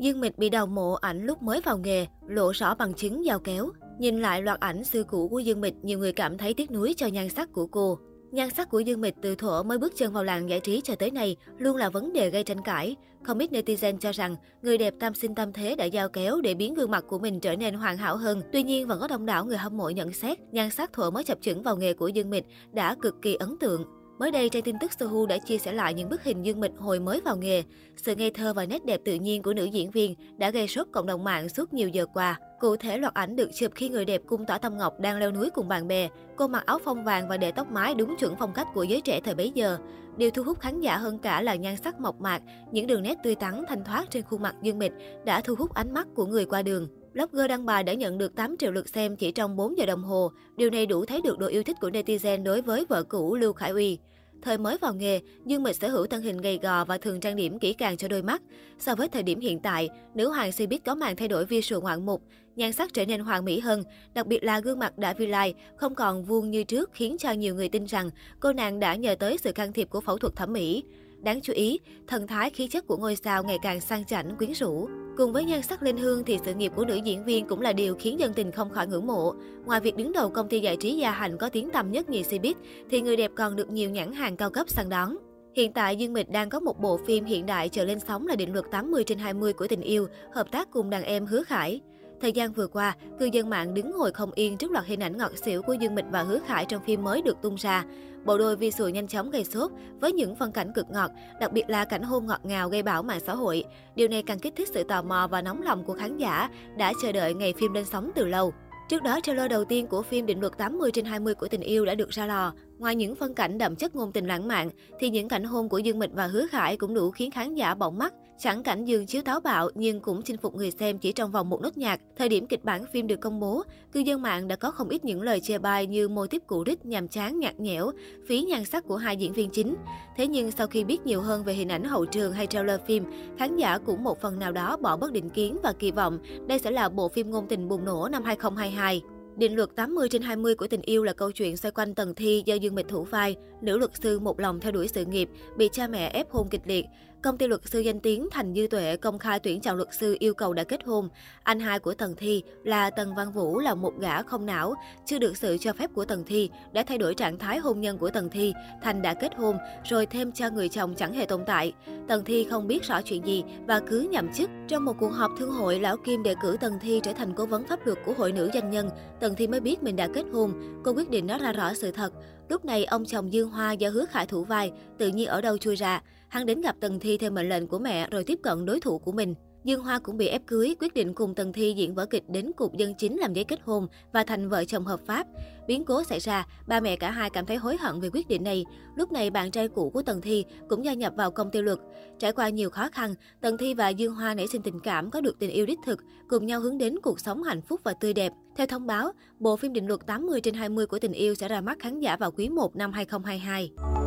Dương Mịch bị đào mộ ảnh lúc mới vào nghề, lộ rõ bằng chứng dao kéo. Nhìn lại loạt ảnh xưa cũ của Dương Mịch, nhiều người cảm thấy tiếc nuối cho nhan sắc của cô. Nhan sắc của Dương Mịch từ thuở mới bước chân vào làng giải trí cho tới nay luôn là vấn đề gây tranh cãi. Không ít netizen cho rằng người đẹp tam sinh tam thế đã giao kéo để biến gương mặt của mình trở nên hoàn hảo hơn. Tuy nhiên vẫn có đông đảo người hâm mộ nhận xét nhan sắc thuở mới chập chững vào nghề của Dương Mịch đã cực kỳ ấn tượng. Mới đây, trang tin tức Sohu đã chia sẻ lại những bức hình Dương Mịch hồi mới vào nghề. Sự ngây thơ và nét đẹp tự nhiên của nữ diễn viên đã gây sốt cộng đồng mạng suốt nhiều giờ qua. Cụ thể, loạt ảnh được chụp khi người đẹp cung tỏa tâm ngọc đang leo núi cùng bạn bè. Cô mặc áo phông vàng và để tóc mái đúng chuẩn phong cách của giới trẻ thời bấy giờ. Điều thu hút khán giả hơn cả là nhan sắc mộc mạc, những đường nét tươi tắn thanh thoát trên khuôn mặt Dương Mịch đã thu hút ánh mắt của người qua đường. Blogger đăng bài đã nhận được 8 triệu lượt xem chỉ trong 4 giờ đồng hồ. Điều này đủ thấy được độ yêu thích của netizen đối với vợ cũ Lưu Khải Uy. Thời mới vào nghề, Dương Mịch sở hữu thân hình gầy gò và thường trang điểm kỹ càng cho đôi mắt. So với thời điểm hiện tại, nữ hoàng Cbiz có màn thay đổi visual ngoạn mục, nhan sắc trở nên hoàn mỹ hơn, đặc biệt là gương mặt đã vi lai, không còn vuông như trước khiến cho nhiều người tin rằng cô nàng đã nhờ tới sự can thiệp của phẫu thuật thẩm mỹ. Đáng chú ý, thần thái khí chất của ngôi sao ngày càng sang chảnh, quyến rũ. Cùng với nhan sắc linh hương thì sự nghiệp của nữ diễn viên cũng là điều khiến dân tình không khỏi ngưỡng mộ. Ngoài việc đứng đầu công ty giải trí gia hành có tiếng tăm nhất nhì Cbiz, thì người đẹp còn được nhiều nhãn hàng cao cấp săn đón. Hiện tại, Dương Mịch đang có một bộ phim hiện đại trở lên sóng là định luật 80 trên 20 của tình yêu, hợp tác cùng đàn em Hứa Khải. Thời gian vừa qua, cư dân mạng đứng ngồi không yên trước loạt hình ảnh ngọt xỉu của Dương Mịch và Hứa Khải trong phim mới được tung ra. Bộ đôi vi sùi nhanh chóng gây sốt với những phân cảnh cực ngọt, đặc biệt là cảnh hôn ngọt ngào gây bão mạng xã hội. Điều này càng kích thích sự tò mò và nóng lòng của khán giả đã chờ đợi ngày phim lên sóng từ lâu. Trước đó, trailer đầu tiên của phim Định luật 80 trên 20 của tình yêu đã được ra lò. Ngoài những phân cảnh đậm chất ngôn tình lãng mạn, thì những cảnh hôn của Dương Mịch và Hứa Khải cũng đủ khiến khán giả bỏng mắt. Chẳng cảnh Dương chiếu táo bạo nhưng cũng chinh phục người xem chỉ trong vòng một nốt nhạc. Thời điểm kịch bản phim được công bố, cư dân mạng đã có không ít những lời chê bai như mô tiếp cũ rích nhàm chán nhạt nhẽo, phí nhan sắc của hai diễn viên chính. Thế nhưng sau khi biết nhiều hơn về hình ảnh hậu trường hay trailer phim, khán giả cũng một phần nào đó bỏ bất định kiến và kỳ vọng đây sẽ là bộ phim ngôn tình bùng nổ năm 2022. Định luật 80 trên 20 của tình yêu là câu chuyện xoay quanh Tần Thi do Dương Mịch thủ vai, nữ luật sư một lòng theo đuổi sự nghiệp, bị cha mẹ ép hôn kịch liệt. Công ty luật sư danh tiếng Thành Dư Tuệ công khai tuyển chọn luật sư yêu cầu đã kết hôn. Anh hai của Tần Thi là Tần Văn Vũ là một gã không não, chưa được sự cho phép của Tần Thi đã thay đổi trạng thái hôn nhân của Tần Thi. Thành đã kết hôn rồi thêm cho người chồng chẳng hề tồn tại. Tần Thi không biết rõ chuyện gì và cứ nhậm chức. Trong một cuộc họp thương hội, Lão Kim đề cử Tần Thi trở thành cố vấn pháp luật của hội nữ doanh nhân. Tần Thi mới biết mình đã kết hôn. Cô quyết định nói ra rõ sự thật. Lúc này, ông chồng Dương Hoa do hứa khải thủ vai, tự nhiên ở đâu chui ra. Hắn đến gặp Tần Thi theo mệnh lệnh của mẹ rồi tiếp cận đối thủ của mình. Dương Hoa cũng bị ép cưới, quyết định cùng Tần Thi diễn vở kịch đến cục dân chính làm giấy kết hôn và thành vợ chồng hợp pháp. Biến cố xảy ra, ba mẹ cả hai cảm thấy hối hận về quyết định này. Lúc này bạn trai cũ của Tần Thi cũng gia nhập vào công ty luật. Trải qua nhiều khó khăn, Tần Thi và Dương Hoa nảy sinh tình cảm có được tình yêu đích thực, cùng nhau hướng đến cuộc sống hạnh phúc và tươi đẹp. Theo thông báo, bộ phim định luật 80 trên 20 của tình yêu sẽ ra mắt khán giả vào quý 1 năm 2022.